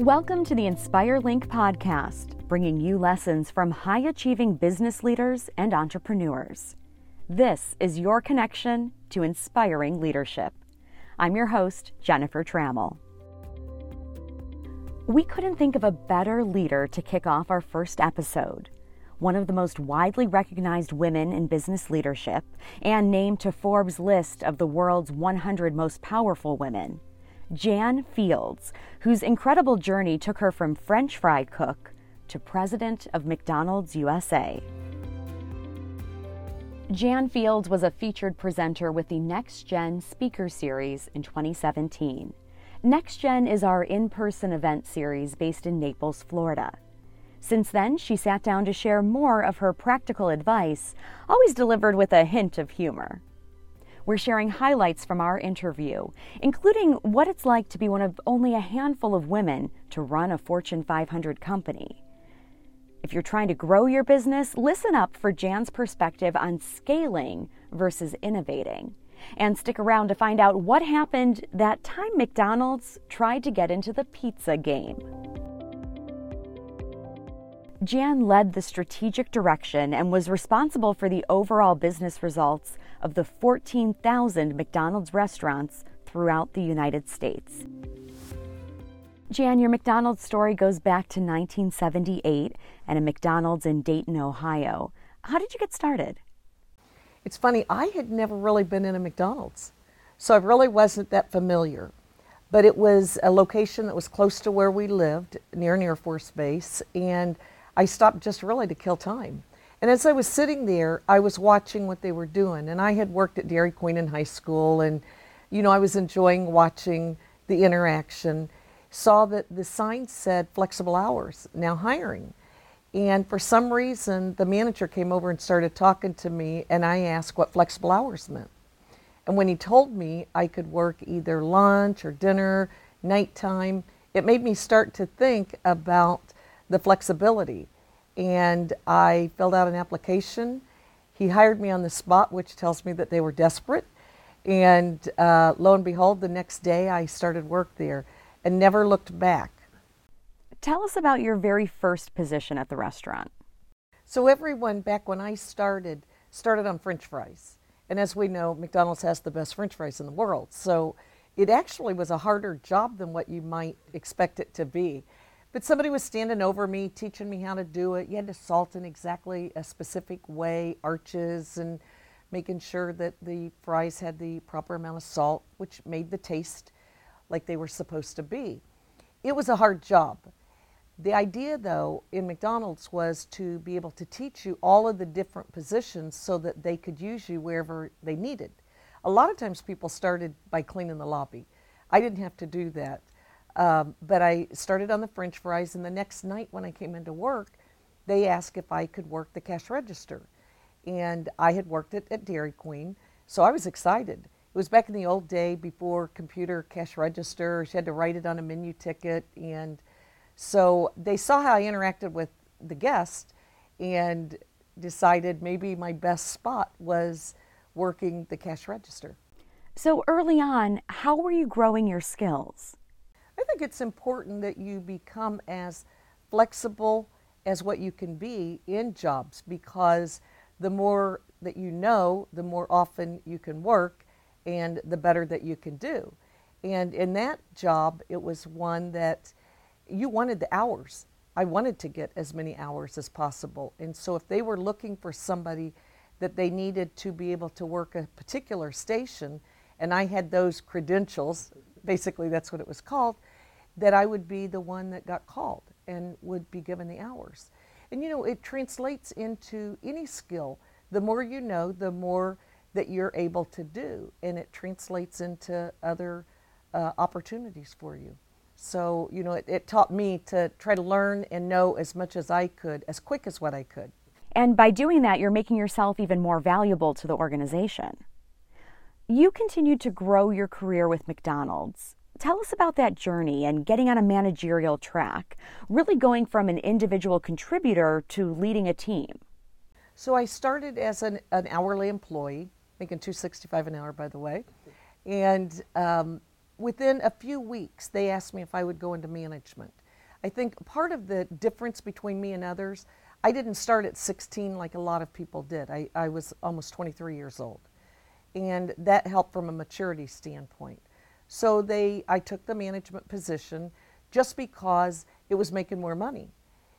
Welcome to the Inspire Link podcast, bringing you lessons from high achieving business leaders and entrepreneurs. This is your connection to inspiring leadership. I'm your host, Jennifer Trammell. We couldn't think of a better leader to kick off our first episode. One of the most widely recognized women in business leadership and named to Forbes' list of the world's 100 most powerful women. Jan Fields, whose incredible journey took her from French fry cook to president of McDonald's USA. Jan Fields was a featured presenter with the Next Gen Speaker Series in 2017. Next Gen is our in person event series based in Naples, Florida. Since then, she sat down to share more of her practical advice, always delivered with a hint of humor. We're sharing highlights from our interview, including what it's like to be one of only a handful of women to run a Fortune 500 company. If you're trying to grow your business, listen up for Jan's perspective on scaling versus innovating. And stick around to find out what happened that time McDonald's tried to get into the pizza game. Jan led the strategic direction and was responsible for the overall business results of the 14,000 McDonald's restaurants throughout the United States. Jan, your McDonald's story goes back to 1978 and a McDonald's in Dayton, Ohio. How did you get started? It's funny, I had never really been in a McDonald's, so I really wasn't that familiar. But it was a location that was close to where we lived, near an Air Force base, and I stopped just really to kill time. And as I was sitting there, I was watching what they were doing. And I had worked at Dairy Queen in high school, and, you know, I was enjoying watching the interaction. Saw that the sign said flexible hours, now hiring. And for some reason, the manager came over and started talking to me, and I asked what flexible hours meant. And when he told me I could work either lunch or dinner, nighttime, it made me start to think about the flexibility. And I filled out an application. He hired me on the spot, which tells me that they were desperate. And uh, lo and behold, the next day I started work there and never looked back. Tell us about your very first position at the restaurant. So, everyone back when I started, started on French fries. And as we know, McDonald's has the best French fries in the world. So, it actually was a harder job than what you might expect it to be. But somebody was standing over me, teaching me how to do it. You had to salt in exactly a specific way, arches, and making sure that the fries had the proper amount of salt, which made the taste like they were supposed to be. It was a hard job. The idea, though, in McDonald's was to be able to teach you all of the different positions so that they could use you wherever they needed. A lot of times people started by cleaning the lobby. I didn't have to do that. Um, but I started on the French fries, and the next night when I came into work, they asked if I could work the cash register. And I had worked it at Dairy Queen, so I was excited. It was back in the old day before computer cash register. She had to write it on a menu ticket. And so they saw how I interacted with the guest and decided maybe my best spot was working the cash register. So early on, how were you growing your skills? Think it's important that you become as flexible as what you can be in jobs because the more that you know, the more often you can work and the better that you can do. And in that job, it was one that you wanted the hours. I wanted to get as many hours as possible. And so if they were looking for somebody that they needed to be able to work a particular station, and I had those credentials, basically that's what it was called, that I would be the one that got called and would be given the hours. And you know, it translates into any skill. The more you know, the more that you're able to do, and it translates into other uh, opportunities for you. So, you know, it, it taught me to try to learn and know as much as I could, as quick as what I could. And by doing that, you're making yourself even more valuable to the organization. You continued to grow your career with McDonald's. Tell us about that journey and getting on a managerial track, really going from an individual contributor to leading a team. So I started as an, an hourly employee, making 265 an hour, by the way. And um, within a few weeks, they asked me if I would go into management. I think part of the difference between me and others, I didn't start at 16 like a lot of people did. I, I was almost 23 years old. And that helped from a maturity standpoint. So they, I took the management position just because it was making more money.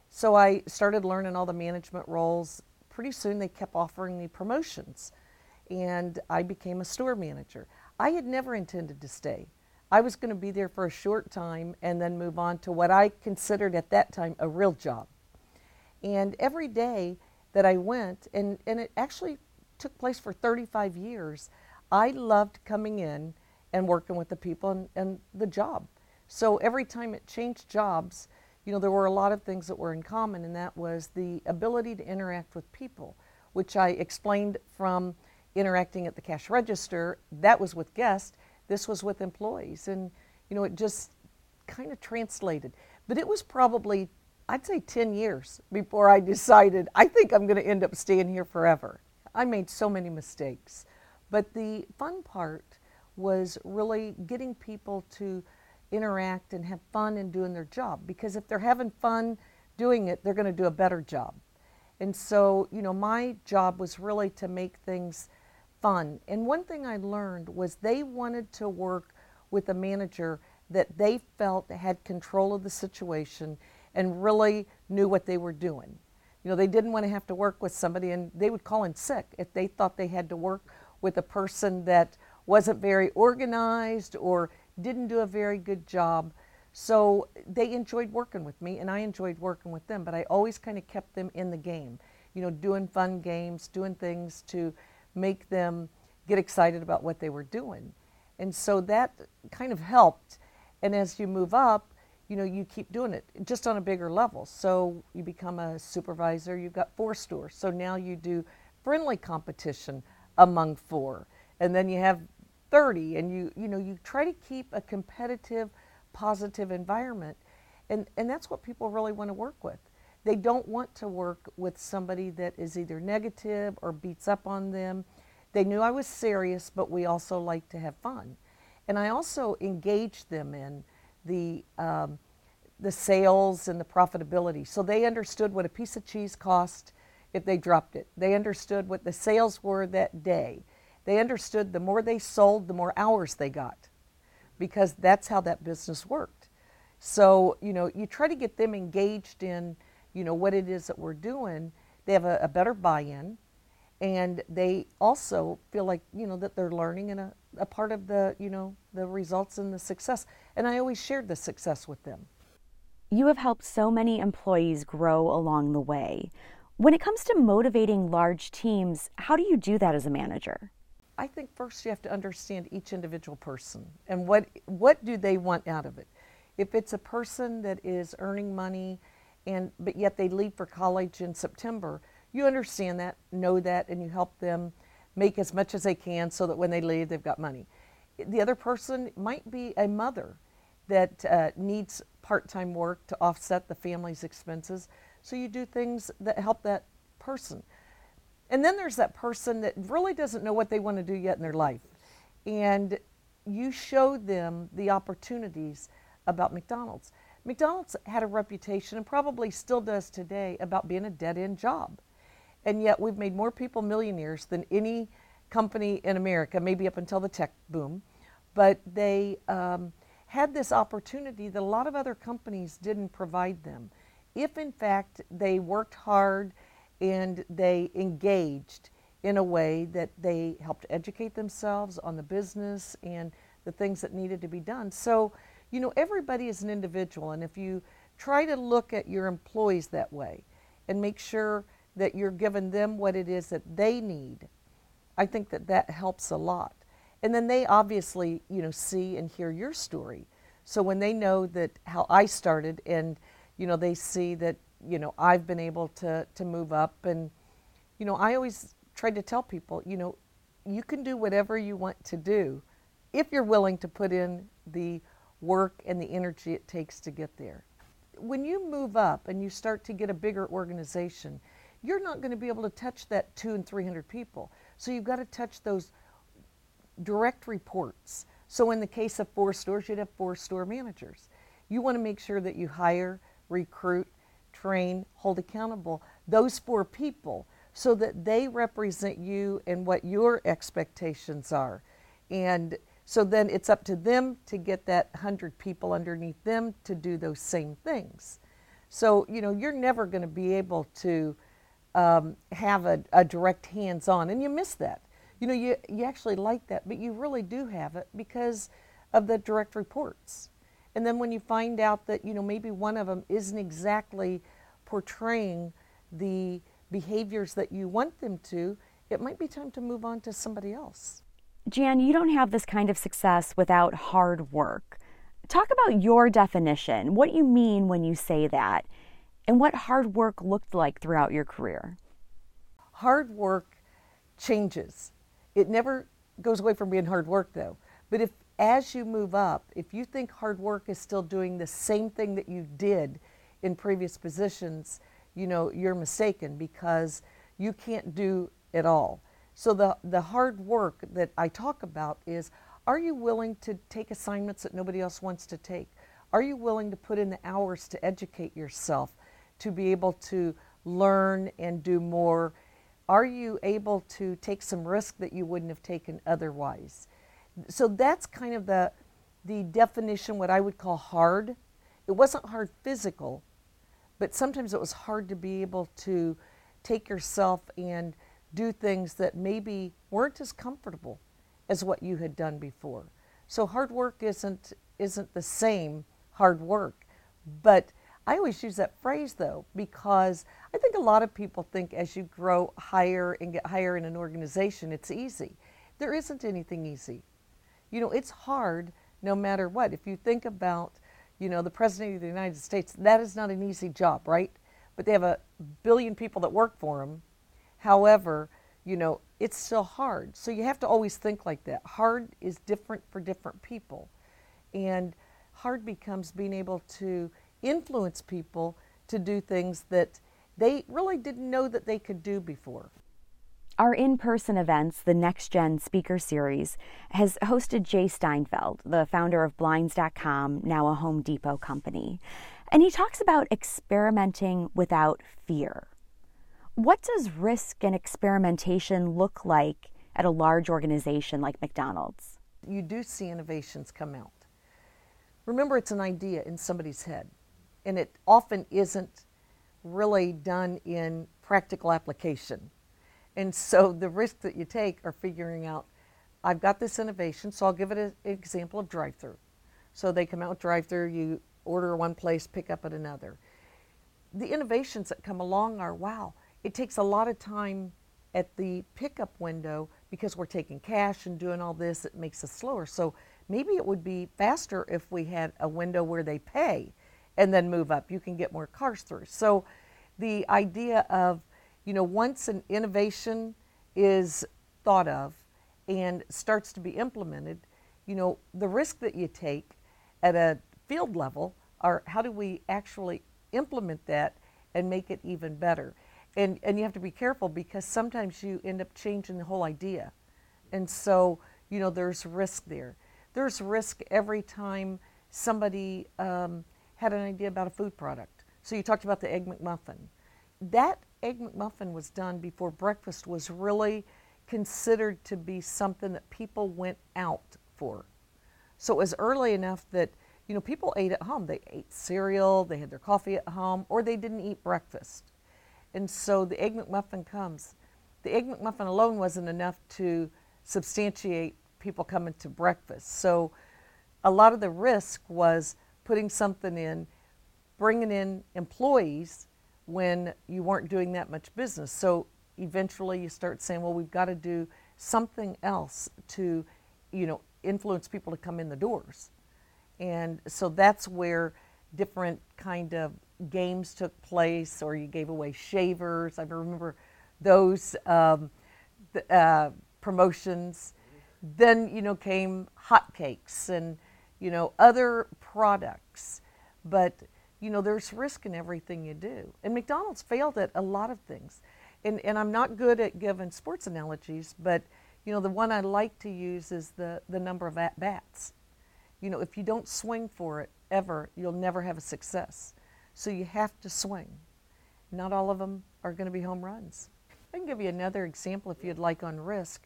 So I started learning all the management roles. Pretty soon they kept offering me promotions and I became a store manager. I had never intended to stay. I was going to be there for a short time and then move on to what I considered at that time a real job. And every day that I went, and, and it actually took place for 35 years, I loved coming in and working with the people and, and the job. So every time it changed jobs, you know, there were a lot of things that were in common, and that was the ability to interact with people, which I explained from interacting at the cash register. That was with guests. This was with employees, and you know, it just kind of translated. But it was probably, I'd say, 10 years before I decided I think I'm going to end up staying here forever. I made so many mistakes, but the fun part was really getting people to interact and have fun in doing their job because if they're having fun doing it, they're going to do a better job. And so, you know, my job was really to make things fun. And one thing I learned was they wanted to work with a manager that they felt had control of the situation and really knew what they were doing. You know, they didn't want to have to work with somebody and they would call in sick if they thought they had to work with a person that wasn't very organized or didn't do a very good job. So they enjoyed working with me and I enjoyed working with them, but I always kind of kept them in the game, you know, doing fun games, doing things to make them get excited about what they were doing. And so that kind of helped. And as you move up, you know, you keep doing it just on a bigger level. So you become a supervisor, you've got four stores. So now you do friendly competition among four. And then you have 30 and you you know you try to keep a competitive positive environment and and that's what people really want to work with. They don't want to work with somebody that is either negative or beats up on them. They knew i was serious but we also like to have fun. And i also engaged them in the um, the sales and the profitability. So they understood what a piece of cheese cost if they dropped it. They understood what the sales were that day they understood the more they sold, the more hours they got because that's how that business worked. So, you know, you try to get them engaged in, you know, what it is that we're doing. They have a, a better buy in and they also feel like, you know, that they're learning and a, a part of the, you know, the results and the success. And I always shared the success with them. You have helped so many employees grow along the way. When it comes to motivating large teams, how do you do that as a manager? I think first you have to understand each individual person and what what do they want out of it. If it's a person that is earning money and but yet they leave for college in September, you understand that, know that and you help them make as much as they can so that when they leave they've got money. The other person might be a mother that uh, needs part-time work to offset the family's expenses. So you do things that help that person. And then there's that person that really doesn't know what they want to do yet in their life. And you show them the opportunities about McDonald's. McDonald's had a reputation and probably still does today about being a dead end job. And yet we've made more people millionaires than any company in America, maybe up until the tech boom. But they um, had this opportunity that a lot of other companies didn't provide them. If in fact they worked hard, and they engaged in a way that they helped educate themselves on the business and the things that needed to be done. So, you know, everybody is an individual, and if you try to look at your employees that way and make sure that you're giving them what it is that they need, I think that that helps a lot. And then they obviously, you know, see and hear your story. So when they know that how I started and, you know, they see that you know, I've been able to, to move up. And, you know, I always try to tell people, you know, you can do whatever you want to do if you're willing to put in the work and the energy it takes to get there. When you move up and you start to get a bigger organization, you're not going to be able to touch that two and 300 people. So you've got to touch those direct reports. So in the case of four stores, you'd have four store managers. You want to make sure that you hire recruit, train, hold accountable those four people so that they represent you and what your expectations are. And so then it's up to them to get that 100 people underneath them to do those same things. So, you know, you're never going to be able to um, have a, a direct hands on, and you miss that. You know, you, you actually like that, but you really do have it because of the direct reports. And then when you find out that, you know, maybe one of them isn't exactly portraying the behaviors that you want them to, it might be time to move on to somebody else. Jan, you don't have this kind of success without hard work. Talk about your definition, what you mean when you say that, and what hard work looked like throughout your career. Hard work changes. It never goes away from being hard work, though. But if as you move up, if you think hard work is still doing the same thing that you did in previous positions, you know, you're mistaken because you can't do it all. So the, the hard work that I talk about is are you willing to take assignments that nobody else wants to take? Are you willing to put in the hours to educate yourself, to be able to learn and do more? Are you able to take some risk that you wouldn't have taken otherwise? So that's kind of the, the definition, what I would call hard. It wasn't hard physical, but sometimes it was hard to be able to take yourself and do things that maybe weren't as comfortable as what you had done before. So hard work isn't isn't the same hard work, but I always use that phrase though because I think a lot of people think as you grow higher and get higher in an organization it's easy. There isn't anything easy. You know, it's hard no matter what. If you think about you know, the President of the United States, that is not an easy job, right? But they have a billion people that work for him. However, you know, it's still hard. So you have to always think like that. Hard is different for different people. And hard becomes being able to influence people to do things that they really didn't know that they could do before. Our in person events, the Next Gen Speaker Series, has hosted Jay Steinfeld, the founder of Blinds.com, now a Home Depot company. And he talks about experimenting without fear. What does risk and experimentation look like at a large organization like McDonald's? You do see innovations come out. Remember, it's an idea in somebody's head, and it often isn't really done in practical application. And so the risk that you take are figuring out, I've got this innovation, so I'll give it an example of drive through. So they come out drive through, you order one place, pick up at another. The innovations that come along are wow, it takes a lot of time at the pickup window because we're taking cash and doing all this, it makes us slower. So maybe it would be faster if we had a window where they pay and then move up. You can get more cars through. So the idea of you know, once an innovation is thought of and starts to be implemented, you know, the risk that you take at a field level are how do we actually implement that and make it even better? And, and you have to be careful because sometimes you end up changing the whole idea. And so, you know, there's risk there. There's risk every time somebody um, had an idea about a food product. So you talked about the Egg McMuffin. That Egg McMuffin was done before breakfast was really considered to be something that people went out for. So it was early enough that you know people ate at home. They ate cereal, they had their coffee at home, or they didn't eat breakfast. And so the Egg McMuffin comes. The Egg McMuffin alone wasn't enough to substantiate people coming to breakfast. So a lot of the risk was putting something in, bringing in employees when you weren't doing that much business. So eventually you start saying, well, we've got to do something else to, you know, influence people to come in the doors. And so that's where different kind of games took place, or you gave away shavers. I remember those um, the, uh, promotions. Then you know came hotcakes and you know other products, but you know, there's risk in everything you do. And McDonald's failed at a lot of things. And, and I'm not good at giving sports analogies, but, you know, the one I like to use is the, the number of at bats. You know, if you don't swing for it ever, you'll never have a success. So you have to swing. Not all of them are going to be home runs. I can give you another example if you'd like on risk.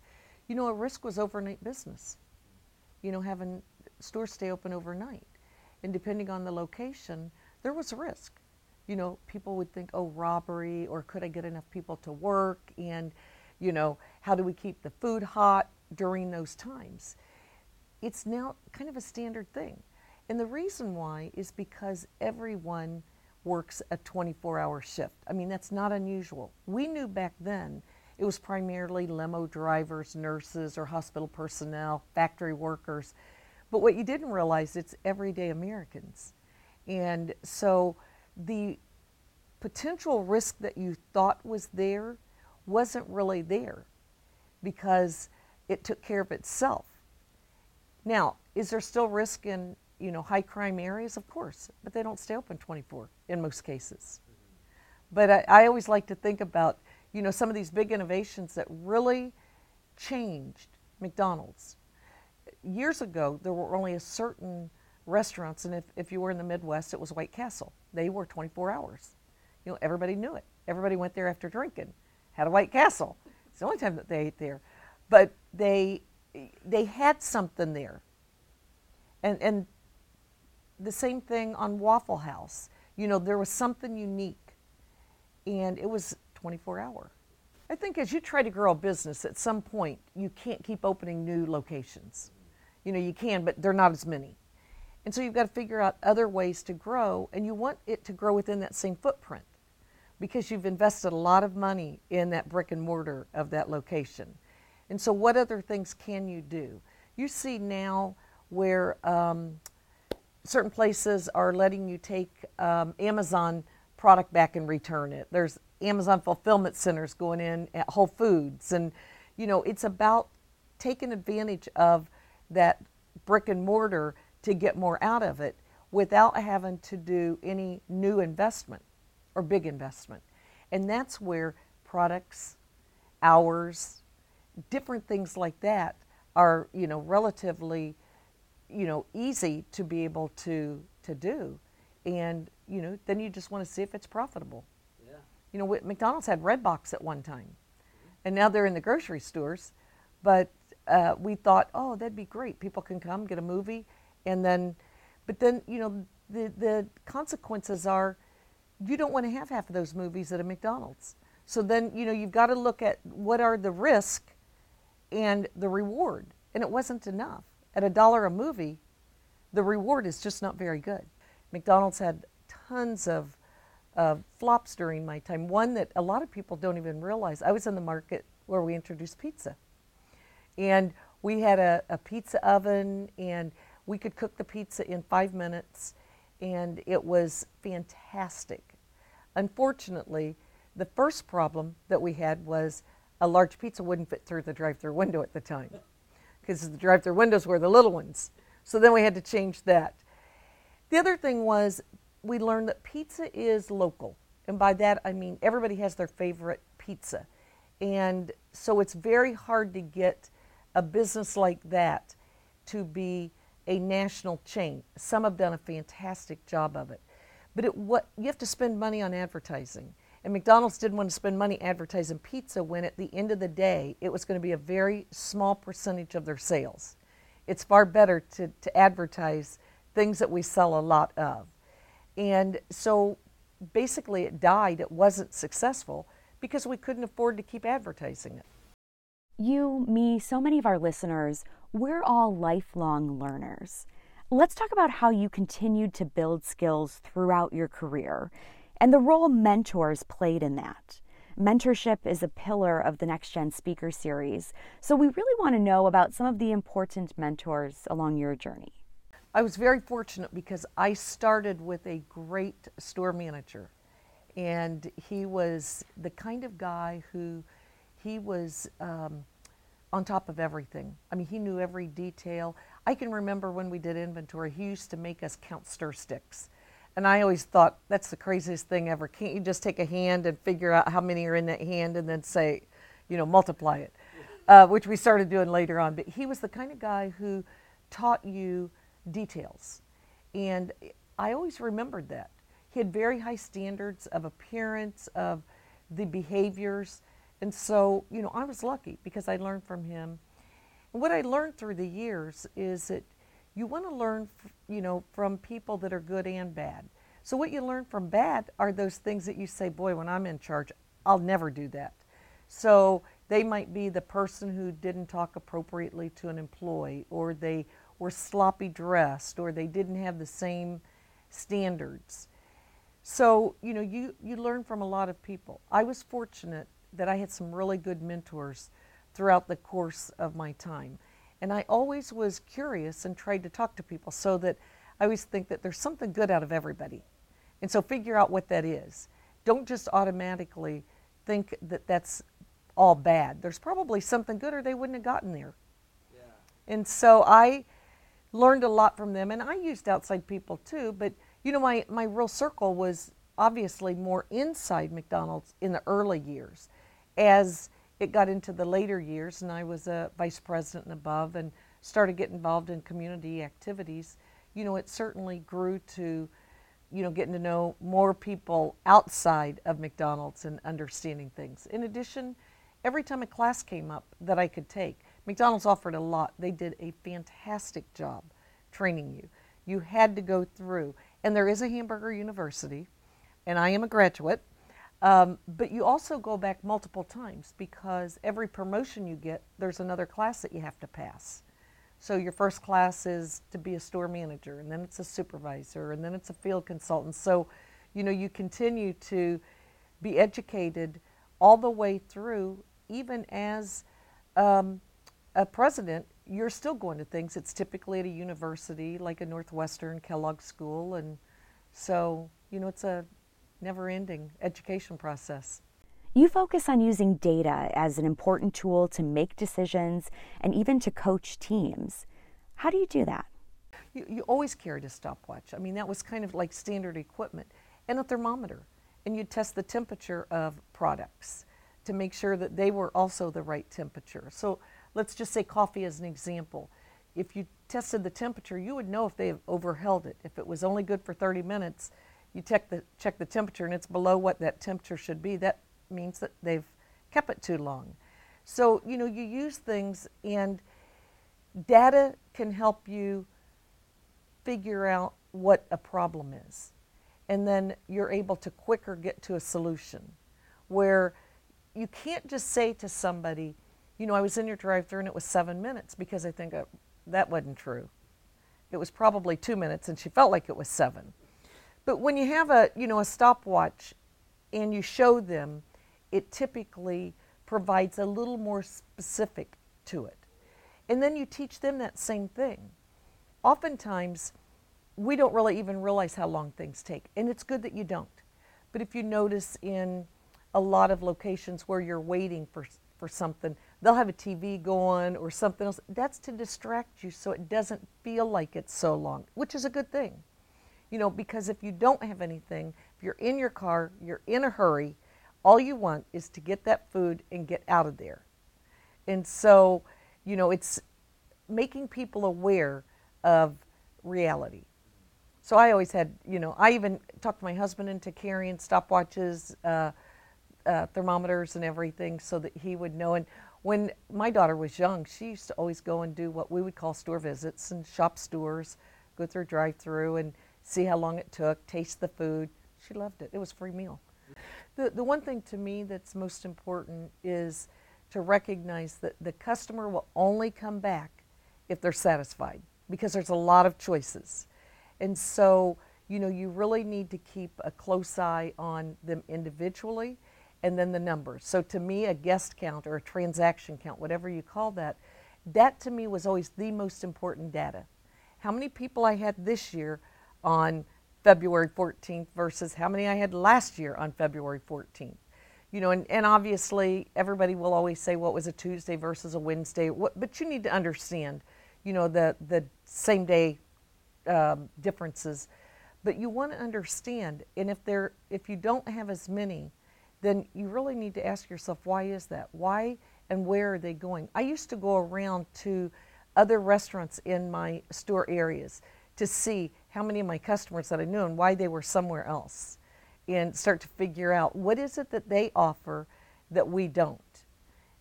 You know, a risk was overnight business. You know, having stores stay open overnight. And depending on the location, there was a risk. You know, people would think, oh, robbery, or could I get enough people to work? And, you know, how do we keep the food hot during those times? It's now kind of a standard thing. And the reason why is because everyone works a 24 hour shift. I mean, that's not unusual. We knew back then it was primarily limo drivers, nurses, or hospital personnel, factory workers. But what you didn't realize, it's everyday Americans. And so the potential risk that you thought was there wasn't really there because it took care of itself. Now, is there still risk in you know high crime areas? Of course, but they don't stay open 24 in most cases. But I, I always like to think about you know some of these big innovations that really changed McDonald's. Years ago, there were only a certain restaurants, and if, if you were in the Midwest, it was White Castle. They were 24 hours. You know, everybody knew it. Everybody went there after drinking, had a White Castle. It's the only time that they ate there. But they they had something there. And and the same thing on Waffle House. You know, there was something unique, and it was 24 hour. I think as you try to grow a business, at some point you can't keep opening new locations. You know, you can, but they're not as many. And so you've got to figure out other ways to grow, and you want it to grow within that same footprint because you've invested a lot of money in that brick and mortar of that location. And so, what other things can you do? You see now where um, certain places are letting you take um, Amazon product back and return it. There's Amazon fulfillment centers going in at Whole Foods, and you know it's about taking advantage of that brick and mortar to get more out of it without having to do any new investment or big investment. And that's where products, hours, different things like that are, you know, relatively, you know, easy to be able to to do. And, you know, then you just want to see if it's profitable. Yeah. You know, McDonald's had Redbox at one time. And now they're in the grocery stores. But uh, we thought, oh, that'd be great. People can come, get a movie, and then, but then, you know, the, the consequences are you don't want to have half of those movies at a McDonald's. So then, you know, you've got to look at what are the risk and the reward. And it wasn't enough. At a dollar a movie, the reward is just not very good. McDonald's had tons of uh, flops during my time. One that a lot of people don't even realize. I was in the market where we introduced pizza. And we had a, a pizza oven, and we could cook the pizza in five minutes, and it was fantastic. Unfortunately, the first problem that we had was a large pizza wouldn't fit through the drive through window at the time because the drive through windows were the little ones. So then we had to change that. The other thing was we learned that pizza is local. And by that I mean everybody has their favorite pizza. And so it's very hard to get a business like that to be a national chain. Some have done a fantastic job of it. But it, what, you have to spend money on advertising. And McDonald's didn't want to spend money advertising pizza when at the end of the day it was going to be a very small percentage of their sales. It's far better to, to advertise things that we sell a lot of. And so basically it died, it wasn't successful because we couldn't afford to keep advertising it. You, me, so many of our listeners, we're all lifelong learners. Let's talk about how you continued to build skills throughout your career and the role mentors played in that. Mentorship is a pillar of the Next Gen Speaker Series, so we really want to know about some of the important mentors along your journey. I was very fortunate because I started with a great store manager, and he was the kind of guy who he was um, on top of everything. I mean, he knew every detail. I can remember when we did inventory, he used to make us count stir sticks. And I always thought that's the craziest thing ever. Can't you just take a hand and figure out how many are in that hand and then say, you know, multiply it? Uh, which we started doing later on. But he was the kind of guy who taught you details. And I always remembered that. he had very high standards of appearance, of the behaviors. And so, you know, I was lucky because I learned from him. And what I learned through the years is that you want to learn, you know, from people that are good and bad. So what you learn from bad are those things that you say, boy, when I'm in charge, I'll never do that. So they might be the person who didn't talk appropriately to an employee, or they were sloppy dressed, or they didn't have the same standards. So, you know, you, you learn from a lot of people. I was fortunate that I had some really good mentors throughout the course of my time. And I always was curious and tried to talk to people so that I always think that there's something good out of everybody. And so figure out what that is. Don't just automatically think that that's all bad. There's probably something good or they wouldn't have gotten there. Yeah. And so I learned a lot from them and I used outside people too, but you know my my real circle was obviously more inside McDonald's in the early years. As it got into the later years and I was a vice president and above and started getting involved in community activities, you know, it certainly grew to you know, getting to know more people outside of McDonald's and understanding things. In addition, every time a class came up that I could take, McDonald's offered a lot. They did a fantastic job training you. You had to go through, and there is a hamburger university, and I am a graduate, um, but you also go back multiple times because every promotion you get, there's another class that you have to pass. So your first class is to be a store manager, and then it's a supervisor, and then it's a field consultant. So, you know, you continue to be educated all the way through, even as um, a president, you're still going to things. It's typically at a university like a Northwestern Kellogg school, and so you know it's a never-ending education process. You focus on using data as an important tool to make decisions and even to coach teams. How do you do that? You, you always carried a stopwatch. I mean, that was kind of like standard equipment and a thermometer. And you'd test the temperature of products to make sure that they were also the right temperature. So let's just say coffee as an example. If you tested the temperature, you would know if they overheld it. If it was only good for 30 minutes, you check the, check the temperature and it's below what that temperature should be. That means that they've kept it too long. So, you know, you use things and data can help you figure out what a problem is. And then you're able to quicker get to a solution where you can't just say to somebody, you know, I was in your drive through and it was seven minutes because I think uh, that wasn't true. It was probably two minutes and she felt like it was seven. But when you have a, you know, a stopwatch and you show them it typically provides a little more specific to it. And then you teach them that same thing. Oftentimes, we don't really even realize how long things take, and it's good that you don't. But if you notice in a lot of locations where you're waiting for, for something, they'll have a TV going or something else. That's to distract you so it doesn't feel like it's so long, which is a good thing. You know, because if you don't have anything, if you're in your car, you're in a hurry, all you want is to get that food and get out of there. And so, you know, it's making people aware of reality. So I always had, you know, I even talked my husband into carrying stopwatches, uh, uh, thermometers, and everything so that he would know. And when my daughter was young, she used to always go and do what we would call store visits and shop stores, go through drive through and see how long it took, taste the food. She loved it. It was free meal. The, the one thing to me that's most important is to recognize that the customer will only come back if they're satisfied because there's a lot of choices. And so, you know, you really need to keep a close eye on them individually and then the numbers. So to me, a guest count or a transaction count, whatever you call that, that to me was always the most important data. How many people I had this year on February 14th versus how many I had last year on February 14th. You know, and, and obviously everybody will always say what was a Tuesday versus a Wednesday, what, but you need to understand, you know, the, the same day um, differences. But you want to understand, and if there, if you don't have as many, then you really need to ask yourself, why is that? Why and where are they going? I used to go around to other restaurants in my store areas to see how many of my customers that I knew and why they were somewhere else and start to figure out what is it that they offer that we don't.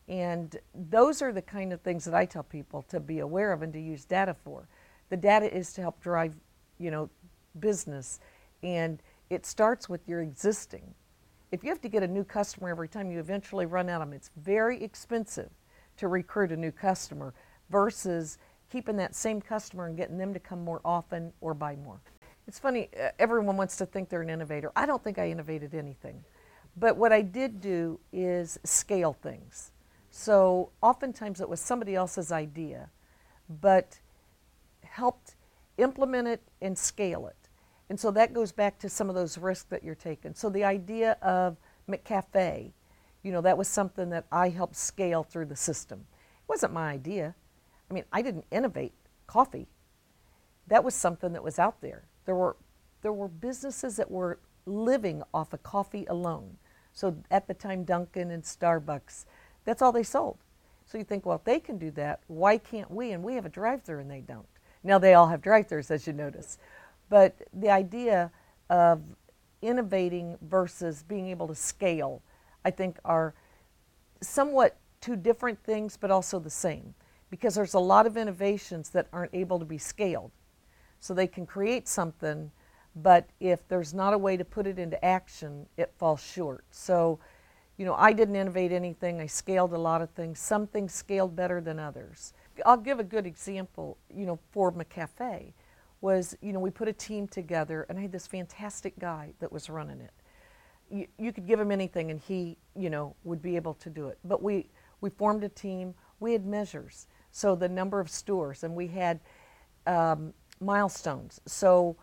And those are the kind of things that I tell people to be aware of and to use data for. The data is to help drive, you know, business and it starts with your existing. If you have to get a new customer every time you eventually run out of them, it's very expensive to recruit a new customer versus keeping that same customer and getting them to come more often or buy more. It's funny, uh, everyone wants to think they're an innovator. I don't think I innovated anything. But what I did do is scale things. So oftentimes it was somebody else's idea, but helped implement it and scale it. And so that goes back to some of those risks that you're taking. So the idea of McCafe, you know, that was something that I helped scale through the system. It wasn't my idea. I mean, I didn't innovate coffee. That was something that was out there. There were there were businesses that were living off of coffee alone. So at the time Dunkin' and Starbucks, that's all they sold. So you think, well, if they can do that, why can't we? And we have a drive-through and they don't. Now they all have drive-throughs as you notice. But the idea of innovating versus being able to scale, I think are somewhat two different things but also the same because there's a lot of innovations that aren't able to be scaled. So they can create something, but if there's not a way to put it into action, it falls short. So, you know, I didn't innovate anything. I scaled a lot of things. Some things scaled better than others. I'll give a good example, you know, for McCafe was, you know, we put a team together and I had this fantastic guy that was running it. You, you could give him anything and he, you know, would be able to do it. But we, we formed a team. We had measures. So the number of stores, and we had um, milestones. So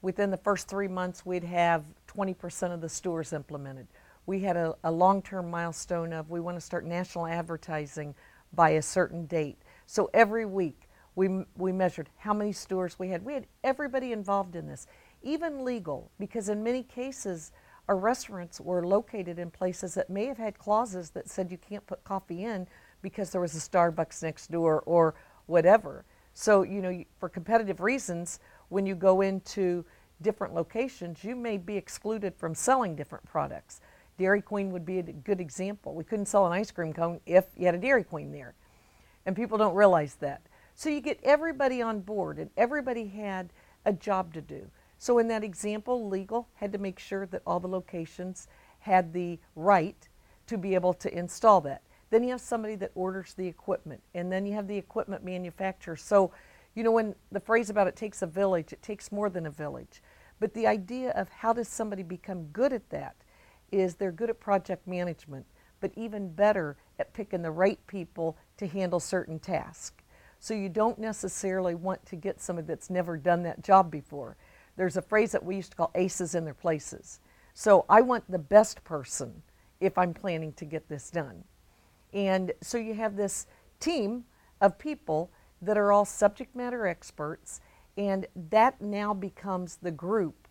within the first three months, we'd have 20% of the stores implemented. We had a, a long term milestone of we want to start national advertising by a certain date. So every week, we, we measured how many stores we had. We had everybody involved in this, even legal, because in many cases, our restaurants were located in places that may have had clauses that said you can't put coffee in because there was a Starbucks next door or whatever. So, you know, for competitive reasons, when you go into different locations, you may be excluded from selling different products. Dairy Queen would be a good example. We couldn't sell an ice cream cone if you had a Dairy Queen there. And people don't realize that. So you get everybody on board, and everybody had a job to do. So in that example, legal had to make sure that all the locations had the right to be able to install that. Then you have somebody that orders the equipment, and then you have the equipment manufacturer. So, you know, when the phrase about it takes a village, it takes more than a village. But the idea of how does somebody become good at that is they're good at project management, but even better at picking the right people to handle certain tasks. So you don't necessarily want to get somebody that's never done that job before. There's a phrase that we used to call aces in their places. So I want the best person if I'm planning to get this done. And so you have this team of people that are all subject matter experts, and that now becomes the group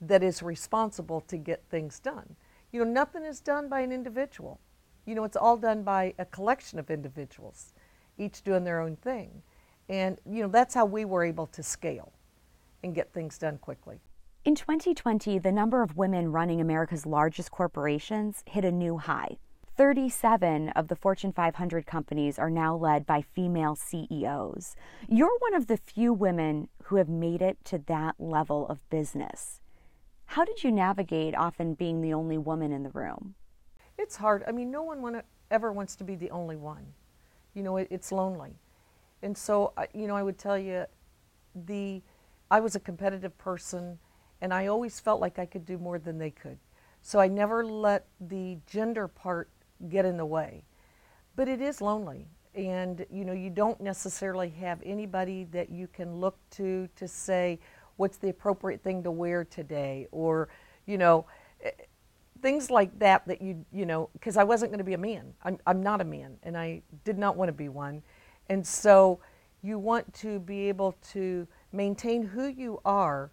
that is responsible to get things done. You know, nothing is done by an individual. You know, it's all done by a collection of individuals, each doing their own thing. And, you know, that's how we were able to scale and get things done quickly. In 2020, the number of women running America's largest corporations hit a new high. 37 of the Fortune 500 companies are now led by female CEOs. You're one of the few women who have made it to that level of business. How did you navigate often being the only woman in the room? It's hard. I mean, no one wanna, ever wants to be the only one. You know, it, it's lonely. And so, you know, I would tell you, the I was a competitive person, and I always felt like I could do more than they could. So I never let the gender part get in the way. But it is lonely. And you know, you don't necessarily have anybody that you can look to to say what's the appropriate thing to wear today or you know eh, things like that that you you know because I wasn't going to be a man. I'm I'm not a man and I did not want to be one. And so you want to be able to maintain who you are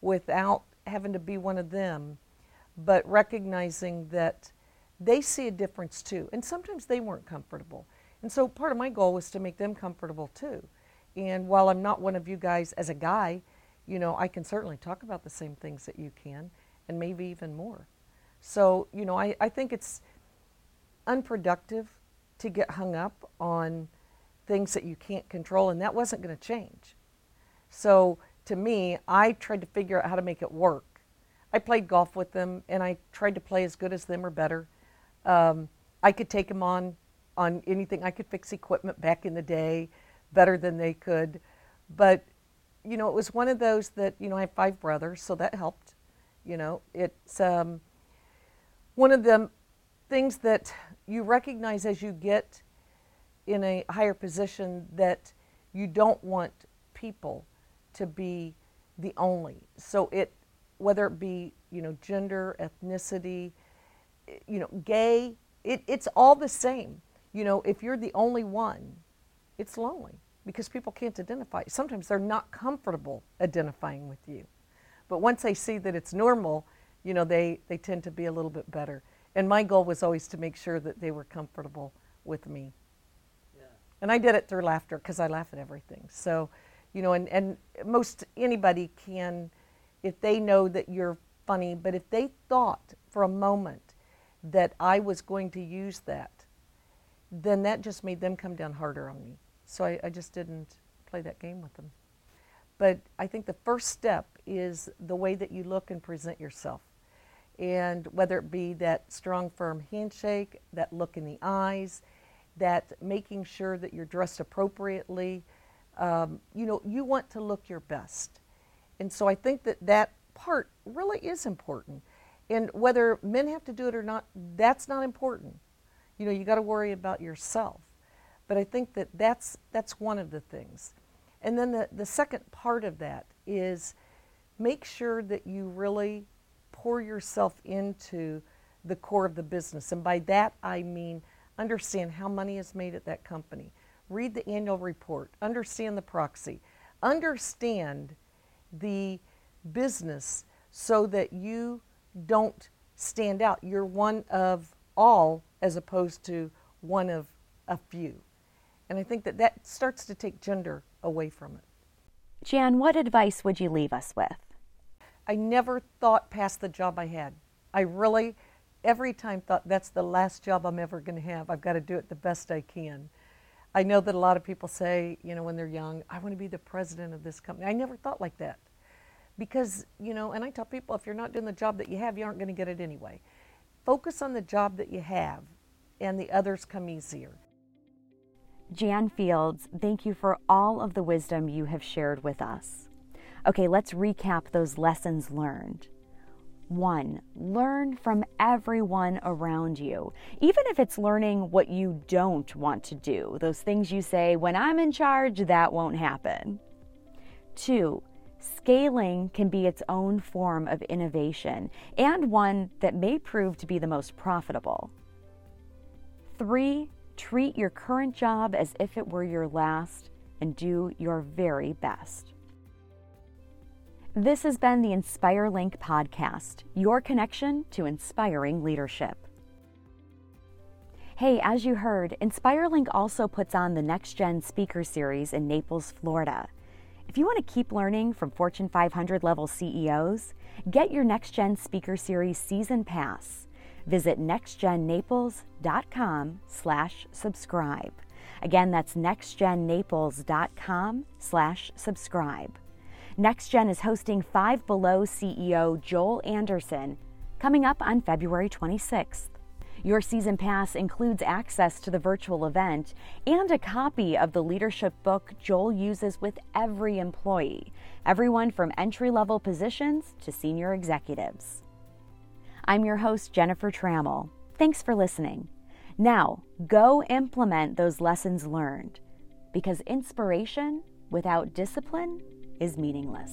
without having to be one of them, but recognizing that they see a difference too. And sometimes they weren't comfortable. And so part of my goal was to make them comfortable too. And while I'm not one of you guys as a guy, you know, I can certainly talk about the same things that you can, and maybe even more. So, you know, I, I think it's unproductive to get hung up on things that you can't control, and that wasn't going to change. So, to me, I tried to figure out how to make it work. I played golf with them, and I tried to play as good as them or better. Um, I could take them on on anything. I could fix equipment back in the day better than they could, but you know, it was one of those that you know I have five brothers, so that helped. You know, it's um, one of the things that you recognize as you get in a higher position that you don't want people to be the only. So it, whether it be you know gender, ethnicity, you know, gay, it, it's all the same. You know, if you're the only one, it's lonely because people can't identify. Sometimes they're not comfortable identifying with you. But once they see that it's normal, you know, they, they tend to be a little bit better. And my goal was always to make sure that they were comfortable with me. Yeah. And I did it through laughter because I laugh at everything. So, you know, and, and most anybody can, if they know that you're funny, but if they thought for a moment that I was going to use that, then that just made them come down harder on me. So I, I just didn't play that game with them. But I think the first step is the way that you look and present yourself. And whether it be that strong, firm handshake, that look in the eyes, that making sure that you're dressed appropriately, um, you know, you want to look your best. And so I think that that part really is important. And whether men have to do it or not, that's not important. You know, you got to worry about yourself. But I think that that's, that's one of the things. And then the, the second part of that is make sure that you really pour yourself into the core of the business. And by that, I mean understand how money is made at that company, read the annual report, understand the proxy, understand the business so that you don't stand out. You're one of all as opposed to one of a few. And I think that that starts to take gender away from it. Jan, what advice would you leave us with? I never thought past the job I had. I really, every time thought that's the last job I'm ever going to have. I've got to do it the best I can. I know that a lot of people say, you know, when they're young, I want to be the president of this company. I never thought like that. Because, you know, and I tell people if you're not doing the job that you have, you aren't going to get it anyway. Focus on the job that you have, and the others come easier. Jan Fields, thank you for all of the wisdom you have shared with us. Okay, let's recap those lessons learned. One, learn from everyone around you, even if it's learning what you don't want to do, those things you say, when I'm in charge, that won't happen. Two, scaling can be its own form of innovation and one that may prove to be the most profitable. Three, Treat your current job as if it were your last and do your very best. This has been the InspireLink podcast, your connection to inspiring leadership. Hey, as you heard, InspireLink also puts on the Next Gen Speaker Series in Naples, Florida. If you want to keep learning from Fortune 500 level CEOs, get your Next Gen Speaker Series season pass Visit nextgennaples.com slash subscribe. Again, that's nextgennaples.com slash subscribe. NextGen is hosting Five Below CEO Joel Anderson coming up on February 26th. Your season pass includes access to the virtual event and a copy of the leadership book Joel uses with every employee, everyone from entry level positions to senior executives. I'm your host, Jennifer Trammell. Thanks for listening. Now, go implement those lessons learned because inspiration without discipline is meaningless.